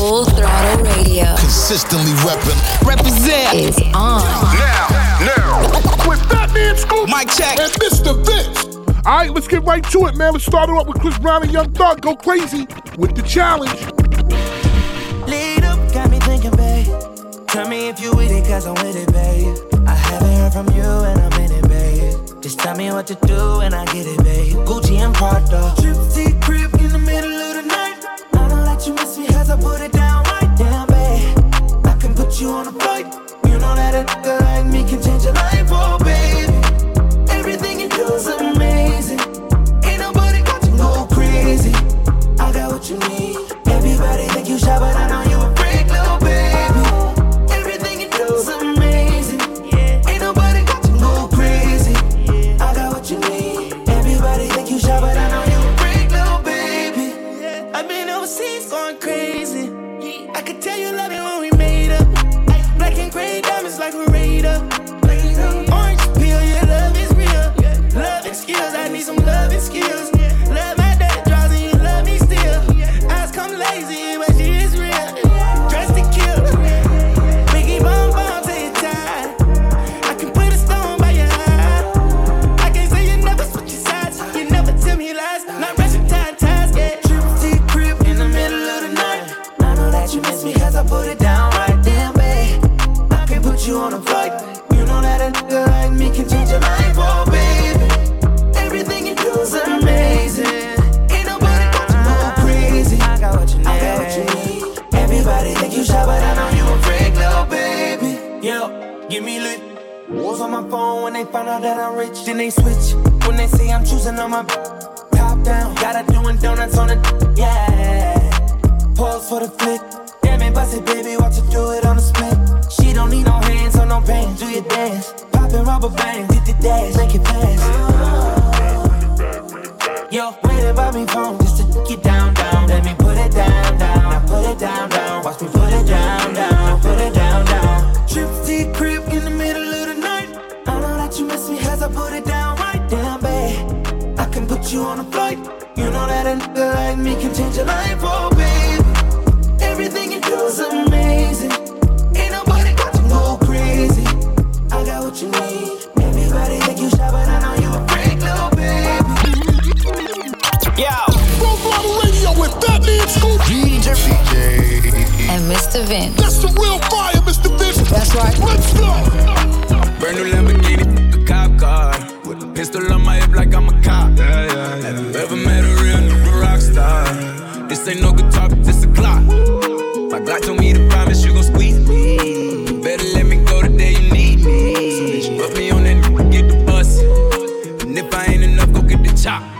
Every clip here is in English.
Full Throttle Radio. Consistently repping. Represent is on. Now, now, with Fatman Scoop, Mic check. and Mr. Vince. All right, let's get right to it, man. Let's start it up with Chris Brown and Young Thug. Go crazy with the challenge. Lead up, got me thinking, babe. Tell me if you with it, cause I'm with it, babe. I haven't heard from you and I'm in it, babe. Just tell me what to do and I get it, babe. Gucci and Prada. I put it down right down, babe. I can put you on a flight. You know that a nigga like me can change your life, oh, enough,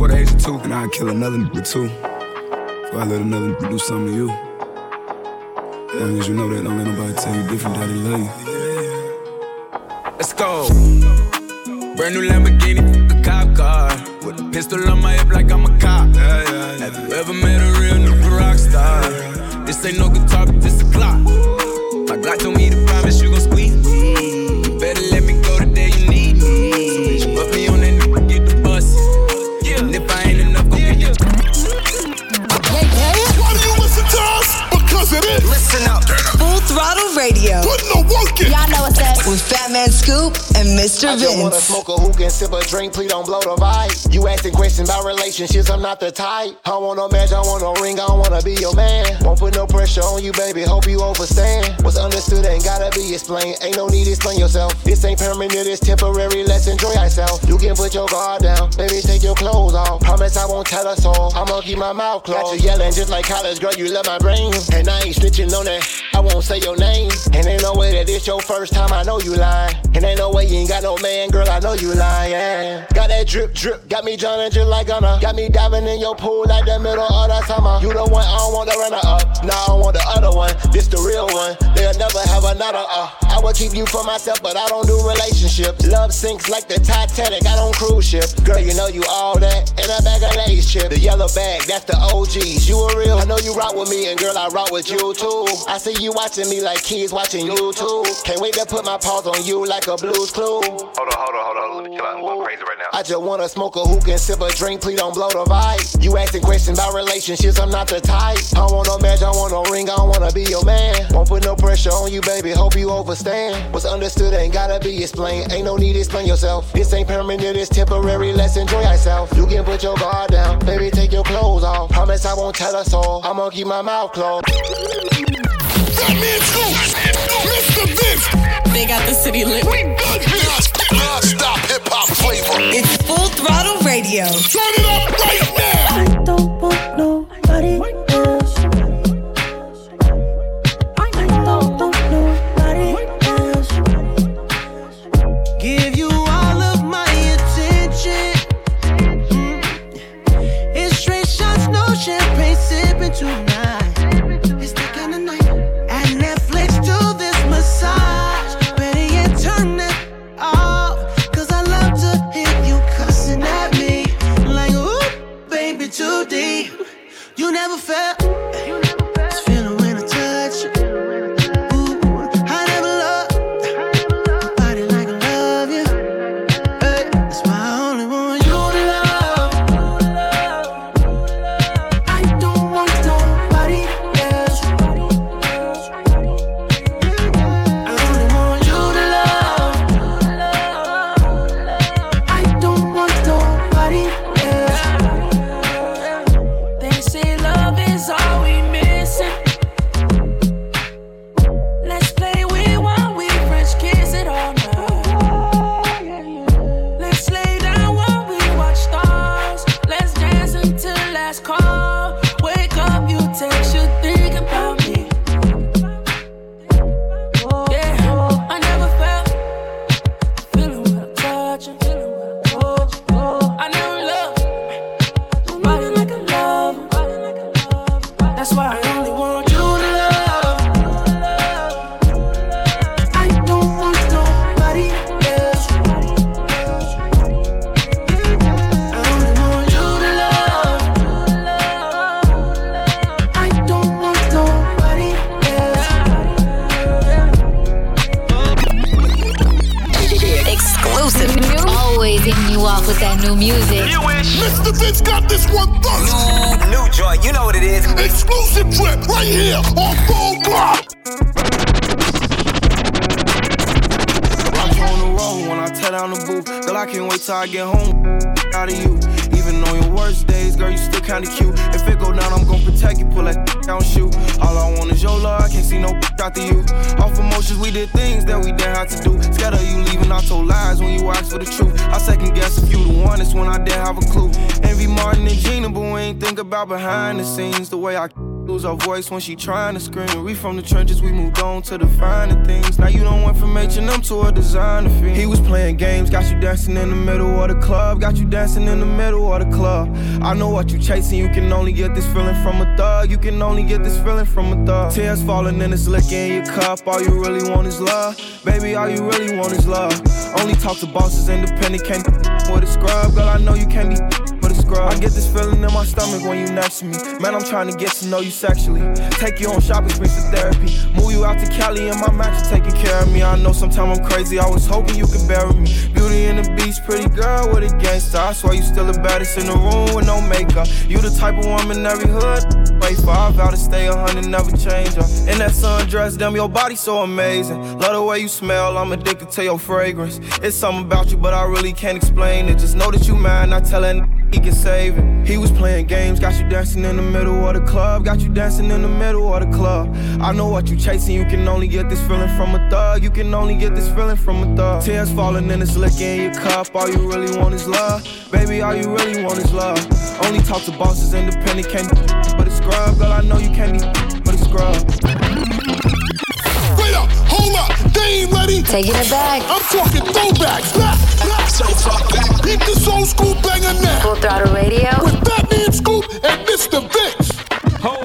And I'd kill another nigga too. Before I let another nigga do something to you. As long as you know that, don't let nobody tell you different that they love you. Let's go. Brand new Lamborghini, a cop car. With a pistol on my hip like I'm a cop. Have you ever met a real new rock star? This ain't no guitar, but this a clock. My Glock told me to Radio. Putting the work in. Y'all know what's up. With Fatman Scoop and Mr. I just wanna Vince. smoke a hookah and sip a drink, please don't blow the vibe. You asking questions about relationships, I'm not the type. I want no match, I want no ring, I don't wanna be your man. Won't put no pressure on you, baby, hope you understand. What's understood ain't gotta be explained, ain't no need to explain yourself. This ain't permanent, it's temporary, let's enjoy ourselves. You can put your guard down, baby, take your clothes off. Promise I won't tell us all, I'ma keep my mouth closed. Got you yelling just like college, girl, you love my brain. And I ain't snitching on that, I won't say your name. And ain't no way that it's your first time, I know you lying. And ain't no way you ain't got no man, girl, I know you lying. Got that drip, drip, got me drowning just like Gunna. Got me diving in your pool like the middle of the summer. You the one, I don't want the runner up, nah, I don't want the other one. this the real one. They'll never have another, uh. I will keep you for myself, but I don't do relationships. Love sinks like the Titanic, I don't cruise ship. Girl, you know you all that. In a bag of lace chip. The yellow bag, that's the OGs. You a real, I know you rock with me, and girl, I rock with you too. I see you watching me like kids watching you too. Can't wait to put my paws on you like a blues clue. Hold on, hold on, hold on. Let me chill out. I'm going crazy right now. I just wanna smoke a hookah and sip a drink, please don't blow the vibe. You asking questions about relationships, I'm not the type. I don't want no match, I want no ring, I don't wanna be your man. Won't put no pressure on you, baby, hope you understand. What's understood ain't gotta be explained, ain't no need to explain yourself. This ain't permanent, it's temporary, let's enjoy ourselves. You can put your guard down, baby, take your clothes off. Promise I won't tell us all, I'm gonna keep my mouth closed. That man Mr. Vince. They got the city lit. We good here. Non-stop hip hop flavor. It's full throttle radio. Turn it up right now. I don't want nobody with that new music. Mr. Vince got this one first. New, new joint, you know what it is. Exclusive trip right here on Full Block. Rock on the road when I tear down the booth. Girl, I can't wait till I get home. Out of you. Even on your worst days, girl, you still kinda cute. If it go down, I'm gon' protect you. Pull that down, shoot. All I want is your love. I can't see no after you. Off emotions, we did things that we didn't have to do. Scared of you leaving, I told lies when you asked for the truth. I second guess if you the one, it's when I didn't have a clue. Envy Martin and Gina, but we ain't think about behind the scenes. The way I lose our voice when she trying to scream. We from the trenches, we moved on to the finer things. Now you don't went from H&M to a designer fiend. He was playing games, got you dancing in the middle of the club. Got you dancing in the middle of the club. I know what you chasing, you can only get this feeling from a thug. You can only get this feeling from a thug. Tears falling and it's licking in your cup. All you really want is love. Baby, all you really want is love. Only talk to bosses, independent, can't with a scrub. Girl, I know you can't be I get this feeling in my stomach when you next to me. Man, I'm trying to get to know you sexually. Take you on shopping spree for therapy. Move you out to Cali and my match taking care of me. I know sometimes I'm crazy. I was hoping you could bury me. Beauty and the beast, pretty girl with a gangster. I swear you still the baddest in the room with no makeup. You the type of woman every hood wait for. I vow to stay a hundred, never change her. In that sundress, damn, your body so amazing. Love the way you smell, I'm addicted to your fragrance. It's something about you, but I really can't explain it. Just know that you mine, not telling he can save it. He was playing games, got you dancing in the middle of the club. Got you dancing in the middle of the club. I know what you chasing, you can only get this feeling from a thug. You can only get this feeling from a thug. Tears falling and it's licking in your cup. All you really want is love. Baby, all you really want is love. Only talk to bosses, independent, can't but a scrub. Girl, I know you can't be but a scrub. Wait up, hold up, they ain't ready. Taking it back. I'm talking throwbacks. Black, black, so fuck that. Beat this old school banger now. Full throttle radio. With Fatman Scoop and Mr. Vince. Ho.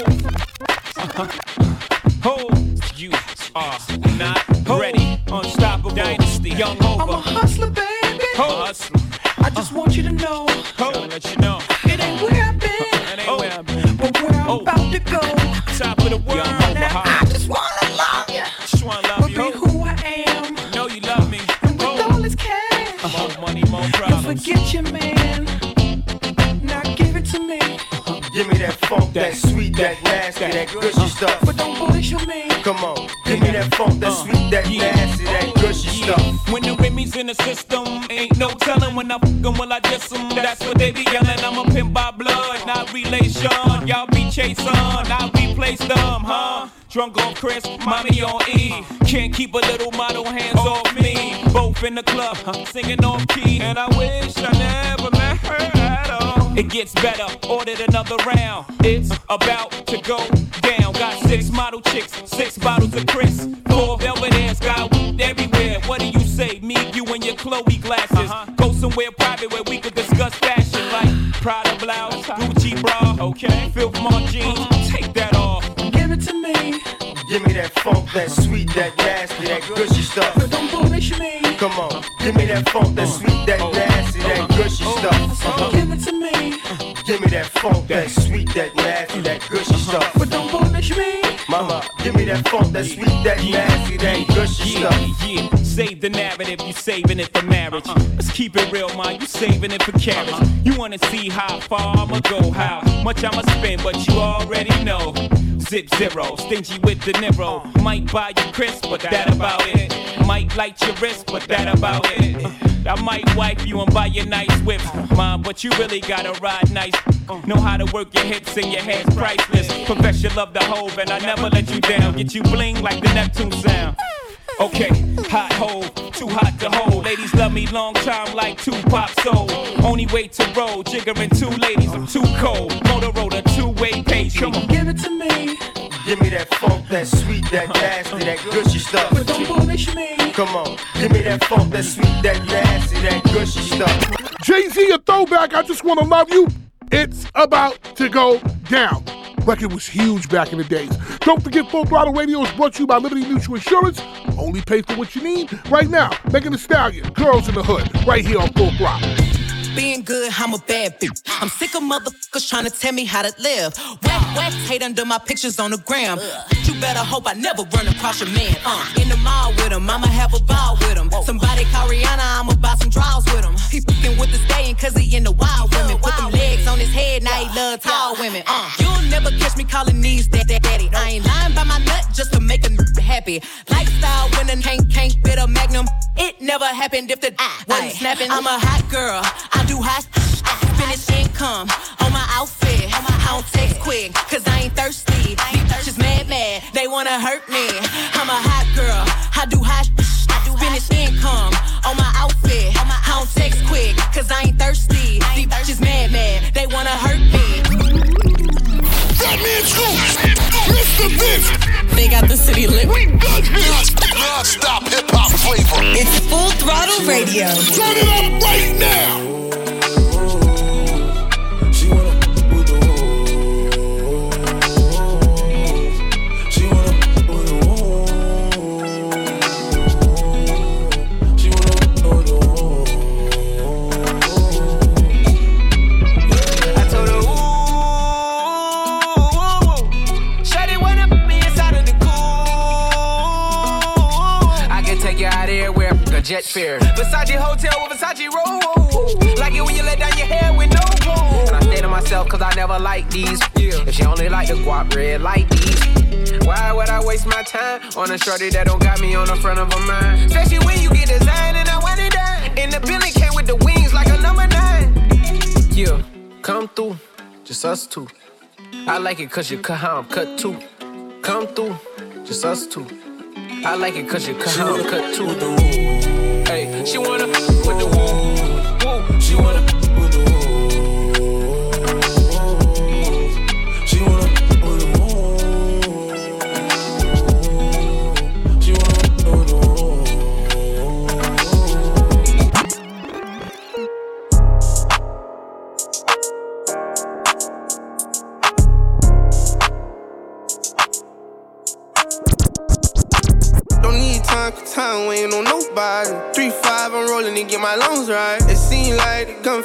Ho, you are not ready. Unstoppable dynasty, young Hova. I'm a hustler, baby. Ho, hustler. I just want you to know. Ho, let you know. It ain't where I've been. It ain't where I've been. But where I'm Oh. about to go. That gushy uh-huh. stuff. But don't bullshit me. Come on, give me that funk, that uh-huh. sweet, that nasty, that oh, gushy stuff. When the Remy's in the system, ain't no telling when I fuck 'em, will I diss 'em. That's what they be yelling. I'm a pimp by blood, not relation. Y'all be chasing, I replace them, huh? Drunk on Chris, mommy on E. Can't keep a little model hands off me. Both in the club, singing off key. And I wish I never met her at all. It gets better, ordered another round. It's about to go down. Got six model chicks, six bottles of Chris. Four velvet ass, got weed everywhere. What do you say? Me, you, and your Chloe glasses. Uh-huh. Go somewhere private where we could discuss fashion like Prada blouse, Gucci bra, okay? Filth Mark jeans, that funk, that sweet, that nasty, that gushy stuff. But don't bullshit me. Come on, give me that funk, that sweet, that nasty, that gushy stuff. Give it to me. Give me that funk, that sweet, that nasty, that gushy stuff. But don't me. Mama, give me that funk, that sweet, that nasty, that gushy Yeah, stuff. yeah. Save the narrative, you saving it for marriage. Uh-huh. Let's keep it real, man. You saving it for carriage. Uh-huh. You wanna see how far I'ma go, how much I'ma spend, but you already know. Zip zero, stingy with the Niro. Uh-huh. Might buy you crisp, but that about it. Might light your wrist, but that about it. I might wipe you and buy you nice whips, mom, but you really gotta ride nice. Know how to work your hips and your hands priceless. Profess your love the hove, and I never let you down. Get you bling like the Neptune sound. Okay, hot hole, too hot to hold. Ladies love me long time like Tupac soul. Only way to roll, jiggering two ladies, I'm too cold. Motorola, two-way page. Come on, Give it to me. Give me that funk, that sweet, that uh-huh. nasty, that gushy stuff. But don't bullshit me. Come on, give me that funk, that sweet, that nasty, that gushy stuff. Jay Z, a throwback. I just want to love you. It's about to go down. Record was huge back in the days. Don't forget, Full Throttle Radio is brought to you by Liberty Mutual Insurance. Only pay for what you need. Right now, Megan Thee Stallion, Girls in the Hood, right here on Full Throttle. Being good, I'm a bad bitch. I'm sick of motherfuckers trying to tell me how to live. Whack, whack, hate under my pictures on the gram. You better hope I never run across your man. Uh, in the mall with him, I'ma have a ball with him. Somebody call Rihanna, I'ma buy some draws with him. He fucking with the stallion cause he in the wild women. Put them legs on his head, now he love tall women. Uh, you'll never catch me calling these that, that daddy. I ain't lying by my nut just to make a n- happy. Lifestyle winning, can't, can't fit a magnum. It never happened if the wasn't snapping. I'm a hot girl, I do hot Finish income on my outfit. I don't text quick, cause I ain't thirsty. These bitches mad, mad, they wanna hurt me. I'm a hot girl, I do hot Finish income on my outfit. I don't text quick, cause I ain't thirsty. These bitches mad, mad, they wanna hurt me. That man's who? Mr. Vince. They got the city lit. We got non-stop hip hop flavor. It's Full Throttle Radio. Turn it up right now. Myself cause I never like these. Yeah. If she only like the guap red like these. Why would I waste my time on a shorty that don't got me on the front of a mind? Especially when you get designed and I want it done. And the building came with the wings like a number nine. Yeah, come through, just us two. I like it cause you cut how I'm cut too. Come through, just us two. I like it cause you cut how I'm cut too. Hey, she wanna with the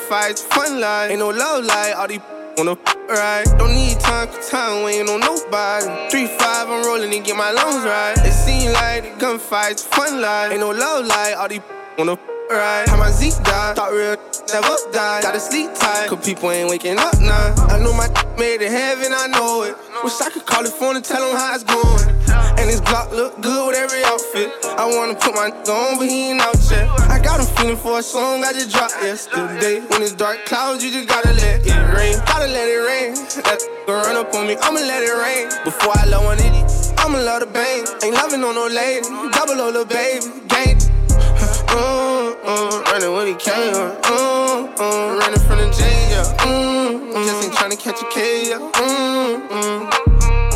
the fun life. Ain't no love life, all these wanna right. Don't need time, cause time waiting on nobody. 3-5, I'm rolling and get my lungs right. It seem like the gunfights, fun life. Ain't no love life, all these wanna right. How my Zeke died, thought real never die. Gotta sleep tight, cause people ain't waking up now. I know my made it heaven, I know it. Wish I could call the phone and tell him how it's going. And his Glock look good with every outfit. I wanna put my on, but he ain't out yet. I got him feeling for a song I just dropped yesterday. When it's dark clouds, you just gotta let it rain. Gotta let it rain. That run up on me, I'ma let it rain. Before I love one of I'ma love the bang. Ain't loving on no lady, double on the baby, gang. Mm, mm, running when he came, mm, mm, running from the jail. Mm, mm, just ain't trying to catch a K, yeah. Mm, mm.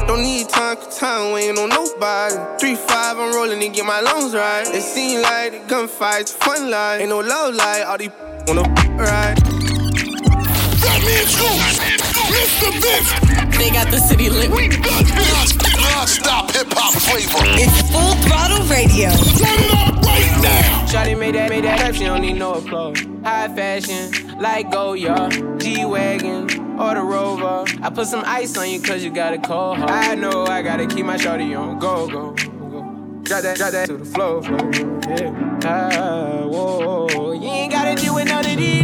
Don't need time, cause time ain't on nobody. 3-5, I'm rolling and get my lungs right. It seem like the gunfights, fun life. Ain't no love life, all these wanna ride. That means who? Mr. Vince. They got the city lit. we Non-stop hip-hop flavor. It's full throttle radio. Turn it up right now. Shawty made that, made that up, she don't need no applause. High fashion, like Goyard, G-Wagon, or the Rover. I put some ice on you cause you got a cold heart. I know I gotta keep my shawty on go, go, go. Drop that, drop that to the floor, floor, yeah. Ah, whoa, you ain't gotta deal with none of these,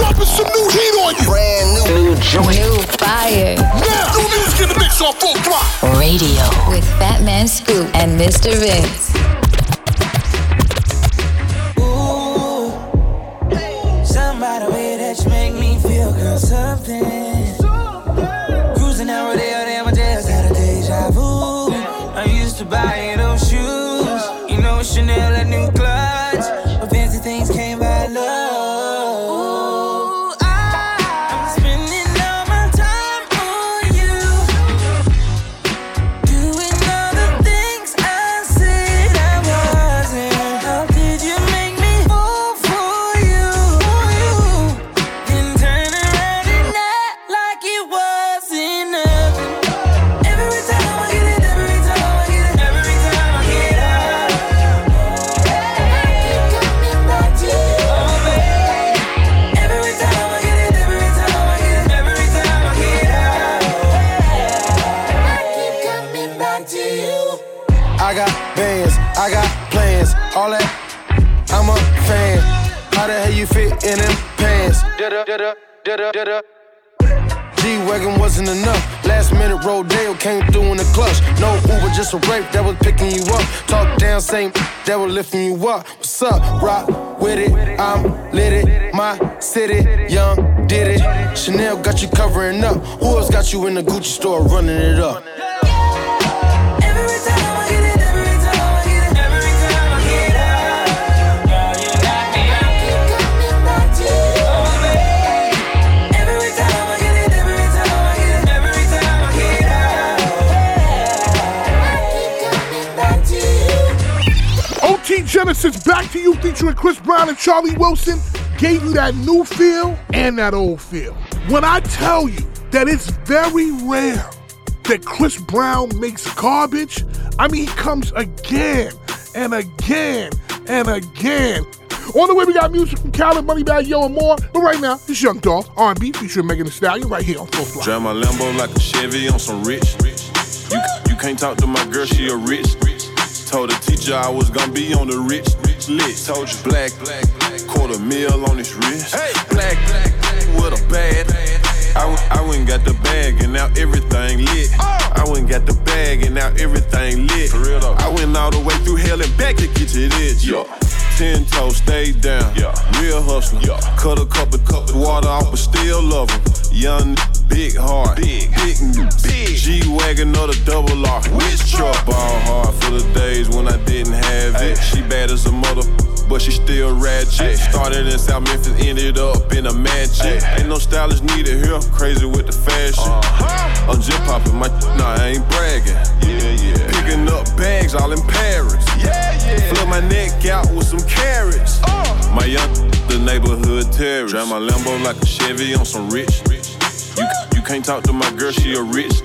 Dropping some new heat on you. Brand new. New joint. New fire. Now, new music in the mix on full throttle. Radio with Fatman Scoop and Mr. Vince. G-Wagon wasn't enough. Last minute Rodeo came through in the clutch. No Uber, just a rape that was picking you up. Talk down, same that was lifting you up. What's up? Rock with it. I'm lit it. My city, young, did it. Chanel got you covering up. Who else got you in the Gucci store running it up? Genesis back to you featuring Chris Brown and Charlie Wilson gave you that new feel and that old feel. When I tell you that it's very rare that Chris Brown makes garbage, I mean, he comes again and again and again. On the way, we got music from Khaled, Moneybagg Yo, and more. But right now, it's Young Dolph, R&B featuring Megan Thee Stallion right here on Full Fly. Drive my Lambo like a Chevy on some rich. You, you can't talk to my girl, she a rich. Told the teacher I was gonna be on the rich list. Told you black, black, quarter mil on his wrist. Hey, black, black, with a bad. I, w- I went and got the bag and now everything lit. Oh. I went and got the bag and now everything lit. For real though. I went all the way through hell and back to get to this. Yeah. Ten toes, stay down. Yeah. Real hustler. Yeah. Cut a cup of cup of water off, but still love him. Young, big heart. Big, big, big. G wagon or the double R. Which truck? Ball hard for the days when I didn't have it. She bad as a mother but she still ratchet. Started in South Memphis, ended up in a mansion. Ain't no stylist needed here, crazy with the fashion. Uh-huh. I'm just popping my, nah, I ain't bragging. Yeah, yeah. Picking up bags all in Paris. Yeah, yeah. Flip my neck out with some carrots. Uh. My young, the neighborhood terrorist. Drive my Lambo like a Chevy on some rich. Can't talk to my girl, she a rich.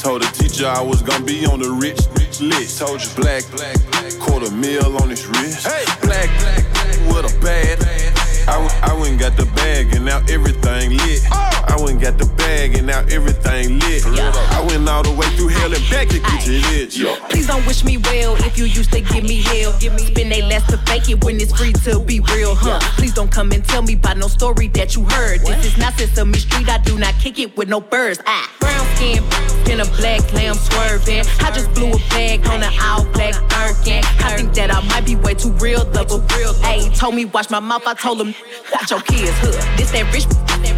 Told the teacher I was gonna be on the rich list. Told you black, black, quarter mil on his wrist. Hey, black, black, with a bad. I, went got the bag and now everything lit. I went got the bag and now everything lit. I went all the way through hell and back to get to this. Please don't wish me well if you used to give me hell. Spend they last to fake it when it's free to be real, huh? Please don't come and tell me about no story that you heard. This is not Sesame Street, I do not kick it with no birds. Ah, brown skin, in a black lamb swerving. I just blew a bag on an all black Birkin. I think that I might be way too real, double real. Hey, told me watch my mouth, I told him, watch your kids hood. This that rich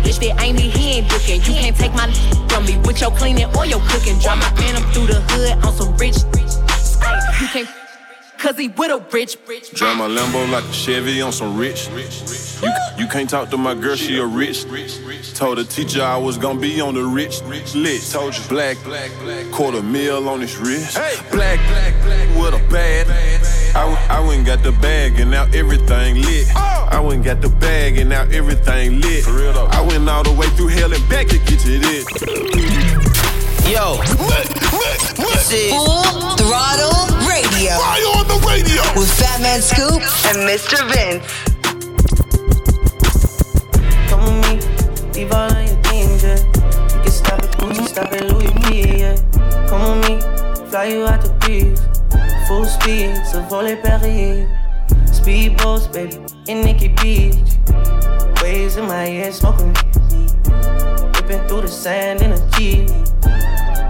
bitch that ain't me, he ain't looking. You can't take my from me with your cleaning or your cooking. Drive my phantom through the hood on some rich. You can't. Cause he with a rich, rich. Drive my Lambo like a Chevy on some rich. You, you can't talk to my girl, she a rich. Told the teacher I was gonna be on the rich list. Told you black, black, quarter mil on his wrist. Black, black, with a bad. I, w- I went and got the bag and now everything lit. Oh. I went and got the bag and now everything lit. For real though. I went all the way through hell and back to get to this. Yo, this is Full Throttle Radio. Fire on the radio with Fat Man Scoop and Mr. Vince. Come with me, leave all of your things, yeah. You can stop at Gucci, stop at Louis V, yeah. Come with me, fly you out the breeze. Full speed, so volley Perrier. Speedboats, baby, in Nikki Beach. Waves in my head, smoking. Ripping through the sand in a Jeep.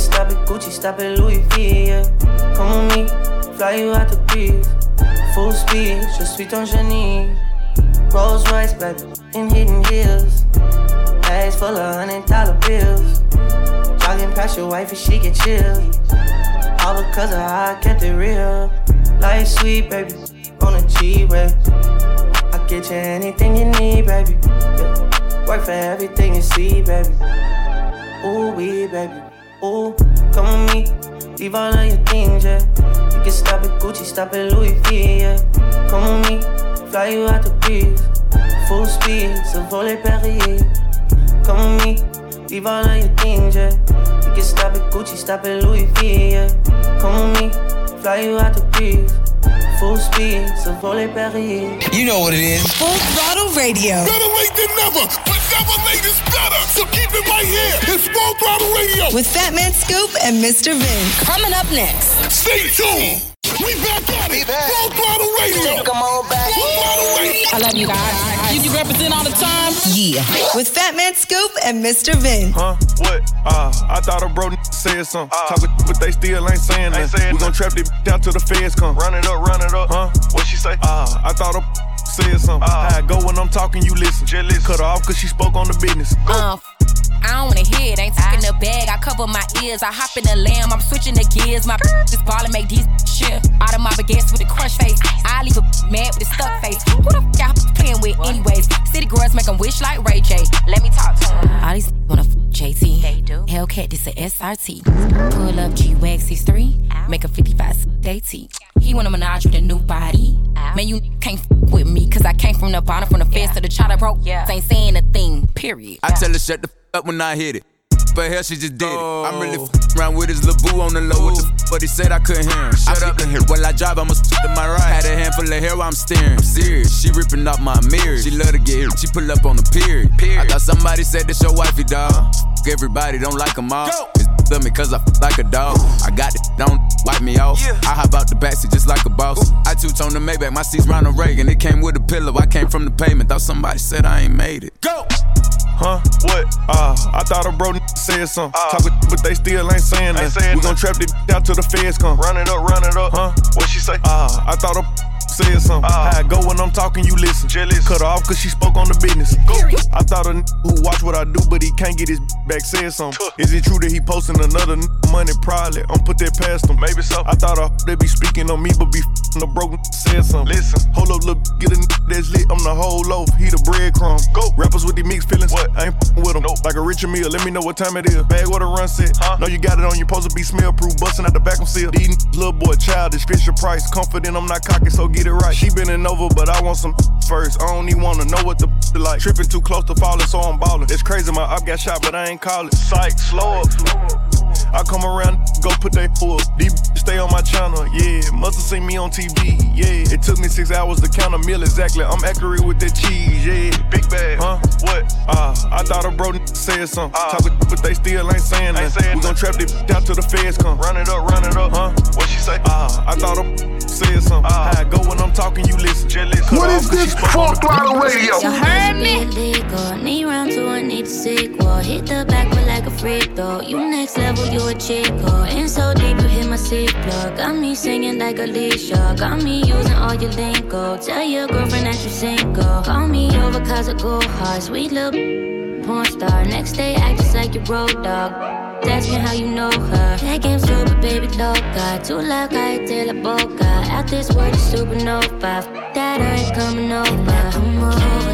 Stop at Gucci, stop at Louis V, yeah. Come with me, fly you out the breeze. Full speed, je suis ton génie. Rolls Royce, baby, in hidden hills. Bags full of hundred dollar bills. Jogging past your wife and she get chilled. All because of how I kept it real. Life sweet, baby, on a G way. I get you anything you need, baby. Yeah. Work for everything you see, baby. Ooh, we, baby. Ooh, come with me. Leave all of your things, yeah. You can stop at Gucci, stop at Louis V, yeah. Come with me, fly you out the breeze. Full speed, so volley Perrier. Come with me, leave all of your things, yeah. You can stop at Gucci, stop at Louis V, yeah. Come with me, fly you out the breeze. Full speed, so volley Perrier. You know what it is. Full Throttle Radio. Better late than never, but never late is better. So keep it right here. It's Full Throttle Radio. With Fat Man Scoop and Mr. Vince. Coming up next. Stay tuned. We back at it. Full Throttle Radio. Come on back. Full Throttle Radio. I love you guys. You, you represent all the time. Yeah. With Fat Man Scoop and Mr. Vince. Huh? What? Uh, I thought a bro n- said something. Talking, but they still ain't saying nothing. We gon' trap this down till the feds come. Run it up, run it up. Huh? What she say? Uh, I thought a said something. How I go when I'm talking, you listen. Just listen. Cut her off cause she spoke on the business. Uh, I don't wanna hear it. Ain't talking the bag, I cover my ears. I hop in the lamb, I'm switching the gears. My just ball and make these shit. Out of my baguettes with a crush face. I leave a mad with a stuck face. Who the f y'all playing with, anyways? City girls make them wish like Ray J. Let me talk to them. All these wanna f JT. They do. Hellcat, this a SRT. Pull up G Wax 63. Make a 55 day T. He wanna menage with a new body. Man, you can't f with me, cause I came from the bottom, from the fence to the chopper broke. Yeah. Ain't saying a thing, period. I tell her shut the f up when I hit it. But hell, she just did it. I'm really oh. f around with his little boo on the low. What the f? But he said I couldn't hear him. Shut up and hear. While I drive, I'ma stick to my right. Had a handful of hair while I'm steering. I'm serious. She ripping off my mirrors. She love to get hit. She pull up on the period. I thought somebody said this your wifey, dog. F Everybody don't like them all. It's love me cause I f like a dog. I got it, don't wipe me off. Yeah. I hop out the backseat just like a boss. I two-tone the Maybach, my seat's Ronald Reagan. It came with a pillow, I came from the pavement. Thought somebody said I ain't made it. Go! Huh? What? Uh, I thought a bro said something. Uh, Talk with, but they still ain't saying that. We gon' trap this out till the feds come. Run it up, run it up. Huh? What she say? Uh, I thought a said something. Uh, I go when I'm talking, you listen. Jealous. Cut her off cause she spoke on the business. Go. I thought a who watch what I do, but he can't get his back said something. Is it true that he posting another money? Probably. I'm put that past him. Maybe so. I thought uh, they be speaking on me, but be the broke said something. Listen. Hold up, look, get a that's lit. I'm the whole loaf. He the breadcrumb. Go. Rappers with the mixed feelings. What? I ain't with them. Nope. Like a Richard Mille. Let me know what time it is. Bag what a run set. Huh? Know you got it on. your supposed to be smell proof. Busting out the back of seal. These little boy childish. Fisher Price. Confident I'm not cocky, so get it right. She bending over, but I want some first. I don't even wanna know what the like. Tripping too close to falling, so I'm ballin'. It's crazy, my up got shot, but I ain't call it. Psych, slow up. I come around, go put that full. These stay on my channel, yeah. Must've seen me on TV, yeah. It took me six hours to count a meal exactly. I'm accurate with that cheese, yeah. Big bag, huh? What? Uh, I thought a bro said something. Uh, Talk but they still ain't saying that. We gon' trap this out till the feds come. Run it up, run it up, huh? What she say? Uh, I thought a said something. Uh, How I go when I'm talking, you listen. Jealous. What is this Funk Ladder Radio? You heard me? Illegal. Need round two, I need a sequel. Hit the back with like a freak though. You next level, you a chico. In so deep, you hit my seat plug. Got me singing like Alicia. Got me using all your lingo. Tell your girlfriend that you single. Call me over cause I go hard. Sweet little porn star. Next day, act just like your road dog. Me how you know her. That game super, baby, loca. Too loud, I tell la boca. Out this world, supernova. That I ain't coming over. Come over,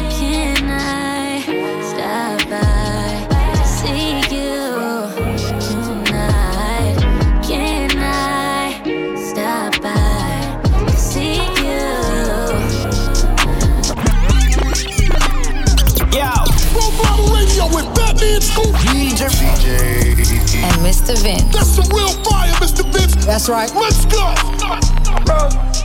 Mr. Vince. That's some real fire, Mr. Vince. That's right. Let's go.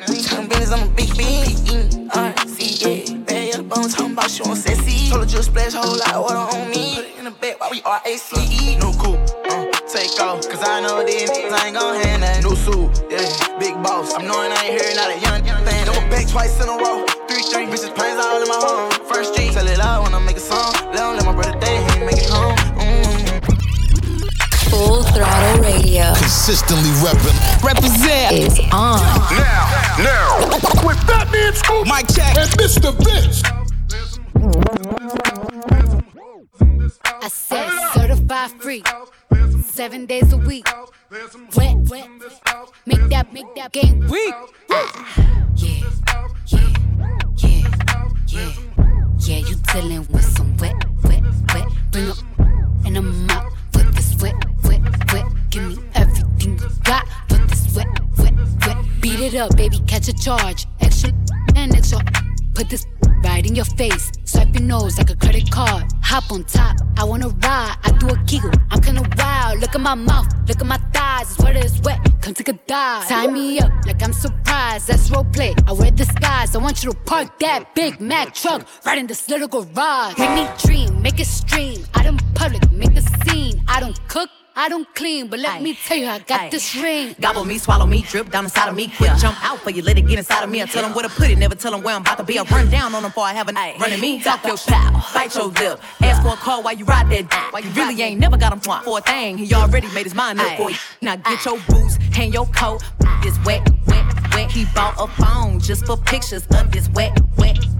Talking business, I'm a big bean. R-C-A, bad yellow bones, talking about she want sexy. Told her just splash whole lot of water on me. Put it in the bed while we R-A-C-E. No cool, uh, take off. Cause I know these niggas ain't gon' hand that new suit. Yeah, big boss. I'm knowing I ain't here, not a young, young thing. Double back twice in a row. Three, three bitches, planes all in my home. Radio Consistently reppin'. Represent. is on. Now, now, with Fatman Scoop Mike check. and Mr. Vince. I said certified free, seven days a week. Wet, wet, make that, make that game weak. Yeah, yeah, yeah, yeah, yeah. You dealing with some wet, wet, wet. Bring up and I'm out for this wet, wet, wet. Give me everything you got for this wet, wet, wet. Beat it up, baby, catch a charge. Extra and extra. Put this right in your face. Swipe your nose like a credit card. Hop on top, I wanna ride. I do a giggle, I'm kinda wild. Look at my mouth, look at my thighs. Wet, it's wet. Come take a dive. Tie me up like I'm surprised. That's role play. I wear disguise. I want you to park that Big Mac truck right in this little garage. Make me dream, make it stream. Out in public, make a scene. I don't cook. I don't clean, but let me tell you, I got this ring. Gobble me, swallow me, drip down inside of me. Quick jump out for you, let it get inside of me. I tell them where to put it, never tell them where I'm about to be. I run down on them before I have a night. Running me, talk your pal, bite your lip. Ask for a call while you ride that dick. While you really ain't never got him for a thing. He already made his mind up for you. Now get your boots, hang your coat. This wet, wet, wet. He bought a phone just for pictures of this wet, wet,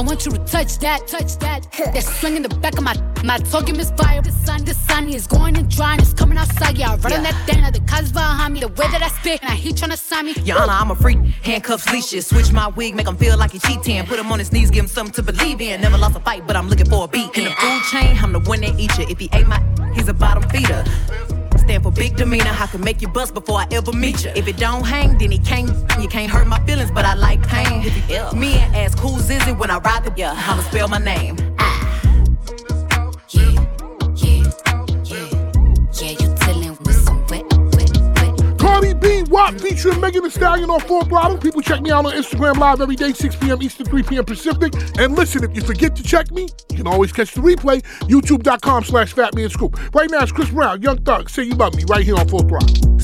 want you to touch that, touch that. That swing in the back of my, my talking misfire. The sun, the sun is going and drying, it's coming outside. Yeah, I run on that thing, the cuz behind me. The way that I spit, and he tryna sign me. Honor, I'm a freak. Handcuffs, leashes. Switch my wig, make him feel like he cheating. Put him on his knees, give him something to believe in. Never lost a fight, but I'm looking for a beat. In the food chain, I'm the one that eat you. If he ate my, he's a bottom feeder. Stand for big demeanor. I can make you bust before I ever meet you. If it don't hang, then he can't. You can't hurt my feelings, but I like pain. Me and ask who's is it when I ride the yeah. I'ma spell my name. Yeah, Cardi B, WAP featuring Megan Thee Stallion on Full Throttle. People check me out on Instagram Live every day, 6 p.m. Eastern, 3 p.m. Pacific. And listen, if you forget to check me, you can always catch the replay, youtube.com slash fatmanscoop. Right now, it's Chris Brown, Young Thug, Say You Love Me, right here on Full Throttle.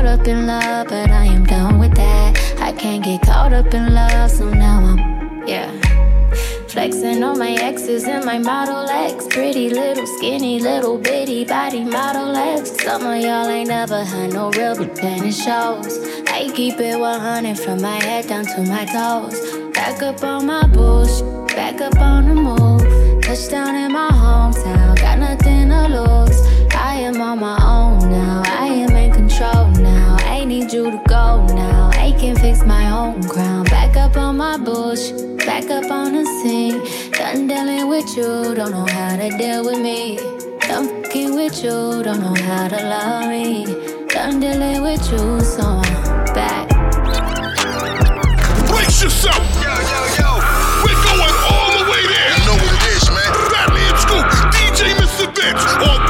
Caught up in love, but I am done with that. I can't get caught up in love, so now I'm, yeah. Flexing on my exes and my Model X. Pretty little, skinny, little bitty body Model X. Some of y'all ain't never had no real it shows. I keep it 100 from my head down to my toes. Back up on my bush, back up on the move. Touchdown in my hometown, got nothing to lose. I am on my own need you to go now, I can fix my own crown. Back up on my bush, back up on the scene. Done dealing with you, don't know how to deal with me. Done fucking with you, don't know how to love me. Done dealing with you, so I'm back. Brace yourself. Yo, yo, yo. We're going all the way there. You know what it is, man. Fatman Scoop, DJ Mr. Vince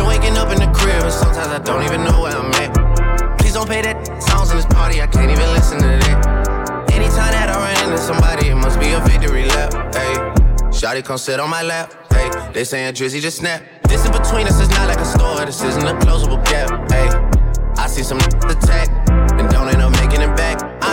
Been waking up in the crib, and sometimes I don't even know where I'm at. Please don't pay that songs in this party, I can't even listen to that. Anytime that I run into somebody, it must be a victory lap. Hey, Shotty come sit on my lap. Hey, they saying Drizzy just snap. This in between us is not like a store, this isn't a closable gap. Hey, I see some attack and don't end up making it back.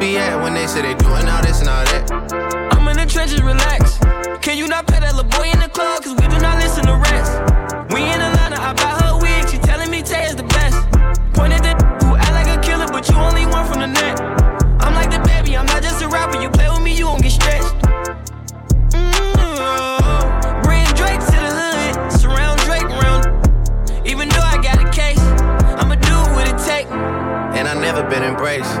be at when they say they doing all this and all that? I'm in the trenches, relax. Can you not pet that little boy in the club? Cause we do not listen to rest. We in Atlanta, I buy her wig, she telling me Tay is the best. Pointed the who act like a killer, but you only one from the net. I'm like the baby, I'm not just a rapper. You play with me, you gon' get stretched. Mm, Bring Drake to the hood, surround Drake around. Even though I got a case, I'ma do what it take. And I never been embraced,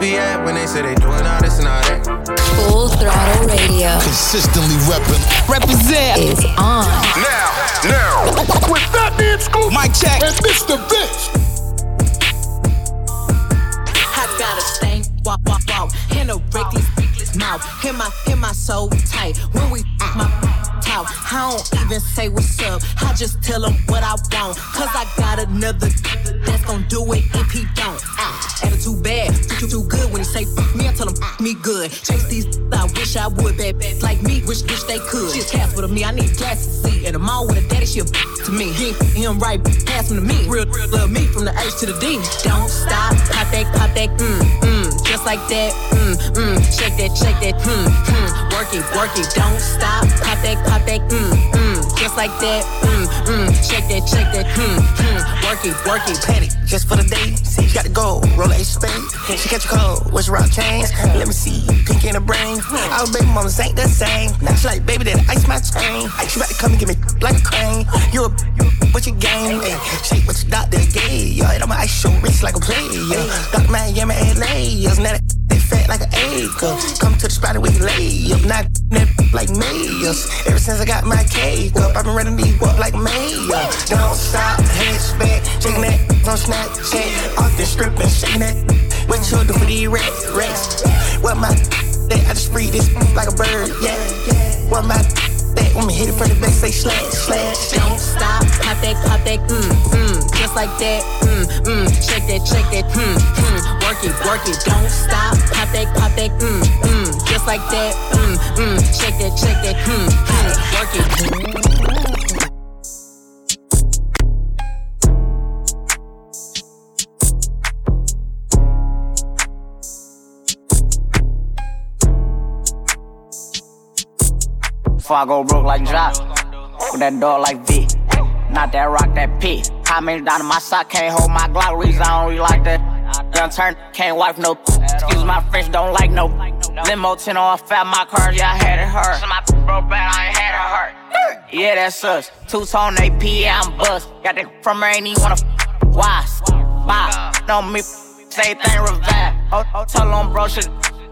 be at when they say they doing all this and all that? Full Throttle Radio. Consistently reppin'. Represent is on. Now, now. With Fatman Scoop. Mike check. And Mr. Vince. I got a stank walk, walk, walk. In a reckless, reckless mouth. Hear my, hear my soul tight. When we my talk, I don't even say what's up. I just tell him what I want. Cause I got another that's gonna do it if he don't. Ah, attitude bad, too, too good when he say fuck me, I tell him me good. Chase these, I wish I would, bad, bad like me, wish, wish they could. She's cast with me, I need glasses to see. And the mall with a daddy, she a to me. He ain't him right, pass him to me. Real, real love me from the H to the D. Don't stop, pop that, pop that, mm, mm, just like that, mm, mm, shake that, shake that, mm, mm, work it, work it, don't stop, pop that, pop that, mm, mm, just like that, mm, mm, shake that, shake that, mm, mm, work it, work it, Penny, just for the day. See, you got to go, roll a spade. She catch a cold, what's rock chains? Let me see, pink in the brain. Our baby mamas ain't the same. Now she like, baby, that ice my chain. She about to come and give me like a crane. You a, you what you game? Ay, shake what your doctor gave. Yo, and I'ma ice your wrist like a player. Dr. Miami, LA. Now that fat like an acre. Come to the spot and we lay up. Not that like mayors. Ever since I got my cake up, I've been running these up like mayor. Don't stop, hands back, shaking that on Snapchat. Off the strip and shaking that. What you do for these rats, rats? What my I just free this like a bird, yeah, yeah. What my when me hit it from the back, say slash, slash. Don't stop, pop that, pop that, mm, mm, just like that, mm, mm, shake that, shake that, mm, mm, work it, work it, don't stop, pop that, pop that, mm, mm, just like that, mm, mm, shake that, shake that, mm, mm, work it. Before I go broke like Jock, with that dog like V. Not that rock, that P. How many down in my sock can't hold my Glock? Reason I don't really like that. Young turn, can't wipe no. Excuse my French, don't like no. Limo 10 on fat, my car, yeah, I had it hurt. So my broke bad, I ain't had it hurt. Yeah, that's us. Two tone AP, yeah, I'm bust. Got that from her, ain't even wanna. f- Why? Why? No, me, say thing revive. Oh, tell on bro, shit.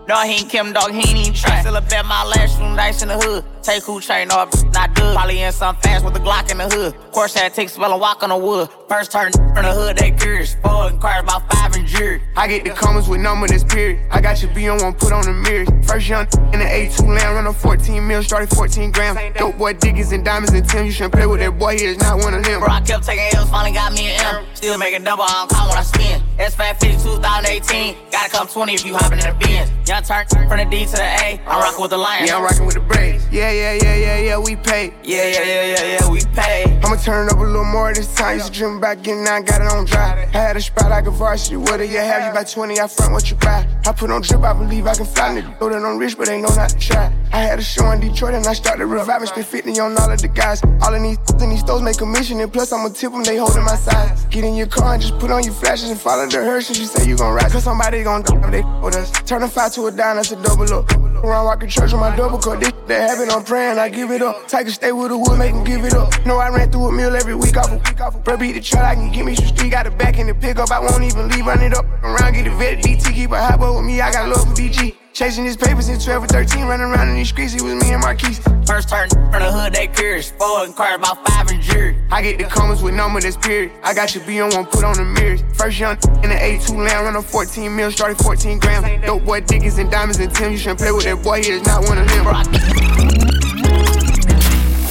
No, he ain't Kim, dog, he ain't even try. Still a bet my last room nice in the hood. Take who train, no, not good. Probably in some fast with the Glock in the hood. Course had take spell and walk on the wood. First turn from the hood, they curious. Four and cars about five and jury. I get the comments with number this period. I got your B on one, put on the mirrors. First young in the A2 land, run a 14 mil, started 14 grams. Dope boy diggers and diamonds and Tim. You shouldn't play with that boy, he is not one of them. Bro, I kept taking L's, finally got me an M. Still making double, I don't count when I spin. S550 2018. Gotta come 20 if you hopping in the Benz. Young turn from the D to the A. I'm rocking with the Lions. Yeah, I'm rocking with the Braves. Yeah, yeah, yeah, yeah, yeah, we pay. Yeah, yeah, yeah, yeah, yeah, we pay. I'ma turn it up a little more this time. Used to dream about getting now, got it on dry. I had a spot like a varsity. What do you have? You buy 20, I front what you buy. I put on drip, I believe I can fly. Nigga, know that I'm rich, but they know not to try. I had a show in Detroit and I started reviving. Spent 50 on all of the guys. All of these in these stores make commission. And plus, I'ma tip them, they holding my size. Get in your car and just put on your flashes and follow the hearse. And you say you gon' ride. Cause somebody gon' do they with us. Turn a five to a dime, that's a double up. Around walking church with my double cut. This that happen, I'm praying, I give it up. A stay with the wood, make him give it up. Know I ran through a meal every week off a week off. Bro, beat the truck, I can give me some street. Got a back in the pickup, I won't even leave. Run it up around, get a vet. DT, keep a hot boy with me, I got love for DG. Chasing his papers in 12 or 13, running around in these streets, it was me and Marquise. First turn from the hood, they curious. Four and cars about five and jury. I get the comments with number this period. I got your B on one, put on the mirrors. First young in the A2 land, run a 14 mil, started 14 grams. Dope boy diggers and diamonds and Tim. You shouldn't play with that boy, he is not one of them.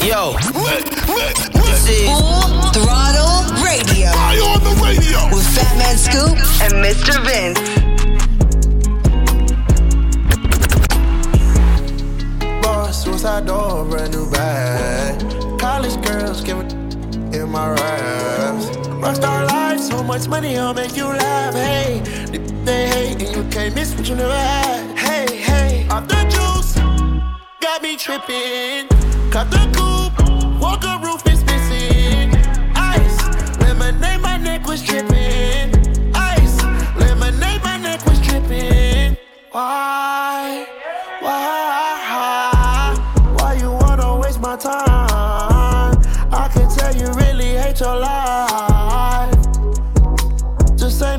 Yo, This is Full Throttle Radio. I on the radio. With Fatman Scoop and Mr. Vince. Suicide door, brand new bag. College girls give it in my raps. Rockstar life, so much money, I'll make you laugh. Hey, they, hate, and you can't miss what you never had. Hey, hey, off the juice, got me tripping. Cut the coupe, walker roof is missing. Ice, lemonade, my neck was dripping. Ice, lemonade, my neck was dripping. Why?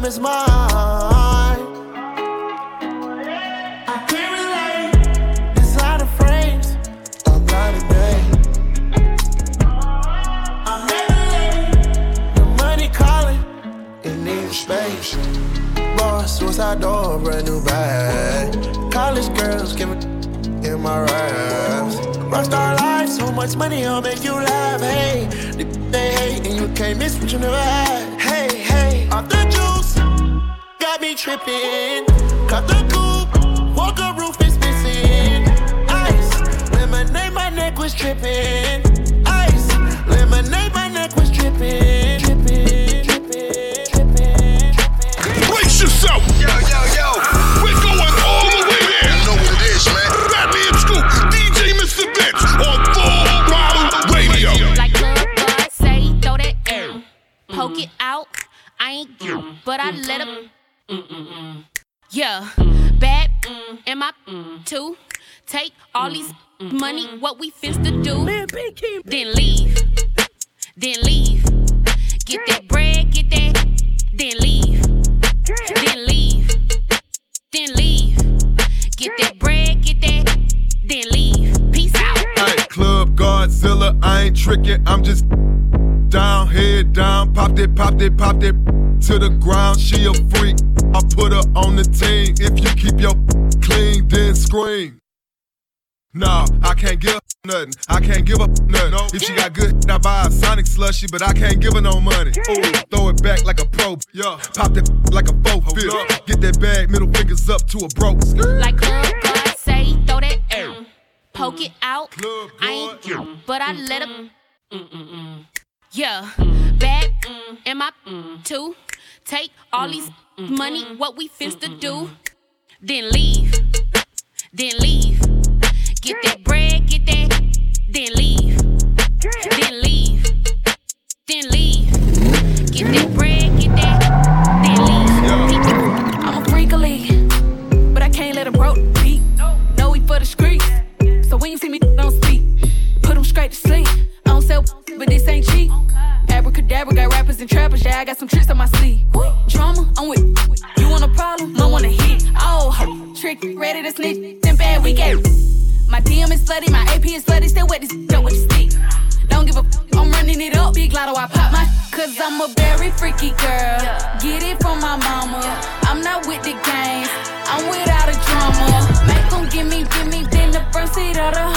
is mine. I can't relate. This out of frames. I'm not a day. I'm never late. The money calling. It needs space. Boss, suicide door, brand new bag. College girls giving in my raps. Rockstar life, so much money, I'll make you laugh. Hey, they hate, and you can't miss what you never had got me tripping. Cut the coupe, walker roof is missing. Ice, lemonade, my neck was tripping. Ice, lemonade, my neck was tripping. Tripping, tripping, tripping. Brace yourself. Yo, yo, yo. We're going all the way there. You know what it is, man. Fatman Scoop, DJ Mr. Vince on Full Throttle Radio. Like Lil God say, throw that poke it out. I ain't you, but I let him. All these money, mm-hmm. what we finna do? Then leave, then leave. Get that bread, get that, then leave, then leave, then leave. Get that bread, get that, then leave. Peace out. Hey, Club Godzilla, I ain't tricking, I'm just down, head down, popped it, popped it, popped it to the ground. She a freak, I put her on the team. If you keep your clean, then scream. Nah, I can't give her nothing. I can't give her nothing. If she got good, I buy a Sonic slushy, but I can't give her no money. Ooh, throw it back like a pro. Yeah, pop that like a four fifth. Get that bag, middle fingers up to a broke. Like Club God say, throw that mm, poke it out. I ain't you, but I let him. Yeah, bad am I too? Take all these money, what we finna do? Then leave, then leave. Get that bread, get that, then leave, then leave, then leave. Get that bread, get that, then leave. I'm a freak of league, but I can't let a broke beat. No, we for the streets, so when you see me, don't speak. Put them straight to sleep. I don't sell, but this ain't cheap. Abracadabra got rappers and trappers, yeah, I got some tricks on my sleeve. Drama, I'm with you want a problem, I want a hit. Oh, trick, ready to snitch, then bad we get. My DM is flooded, my AP is flooded, still wet this up with the stick. Don't give a f- I'm running it up. Big lotto, I pop my Cause I'm a very freaky girl. Get it from my mama. I'm not with the games, I'm without a drama. Make them give me, give me, then the front seat of the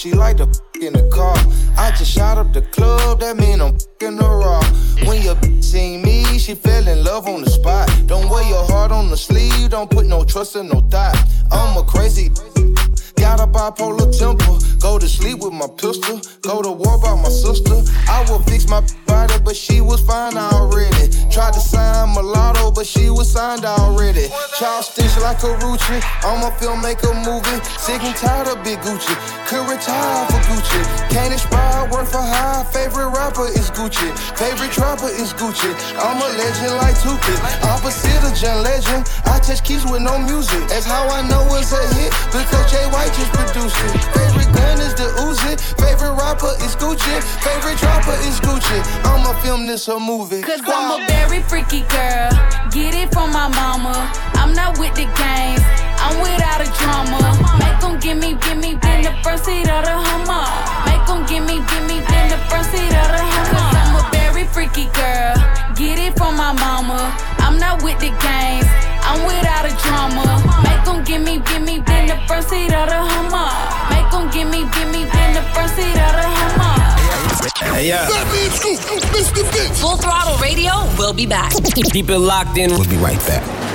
she like to in the car. I just shot up the club, that mean I'm in the raw. When your seen me, she fell in love on the spot. Don't wear your heart on the sleeve, don't put no trust in no thought. I'm a crazy. Got a bipolar temper. Go to sleep with my pistol. Go to war by my sister. I will fix my body, but she was fine already. Tried to sign Mulatto, but she was signed already. Child stitch like a Rucci. I'm a filmmaker movie. Sick and tired of Big Gucci. Could retire for Gucci. Can't inspire, work for high. Favorite rapper is Gucci. Favorite trapper is Gucci. I'm a legend like Tupac. Opposite of John Legend. I touch keys with no music. That's how I know it's a hit. Because Jay White it. Favorite gun is the Uzi. Favorite rapper is Gucci. Favorite trapper is Gucci. I'ma film this a movie. Cause I'm a very freaky girl. Get it from my mama. I'm not with the games. I'm without a drama. Make them give me, give me, in the front seat of the Hummer. Make them give me, give me, in the front seat of the Hummer. Freaky girl. Get it from my mama. I'm not with the games. I'm without a drama. Make them give me, give me, in the front seat of the Hummer. Make them give me, give me, in the front seat of the Hummer. Hey, yeah. Fatman Scoop, Mr. Vince. Full Throttle Radio we'll be back. Keep it locked in. We'll be right back.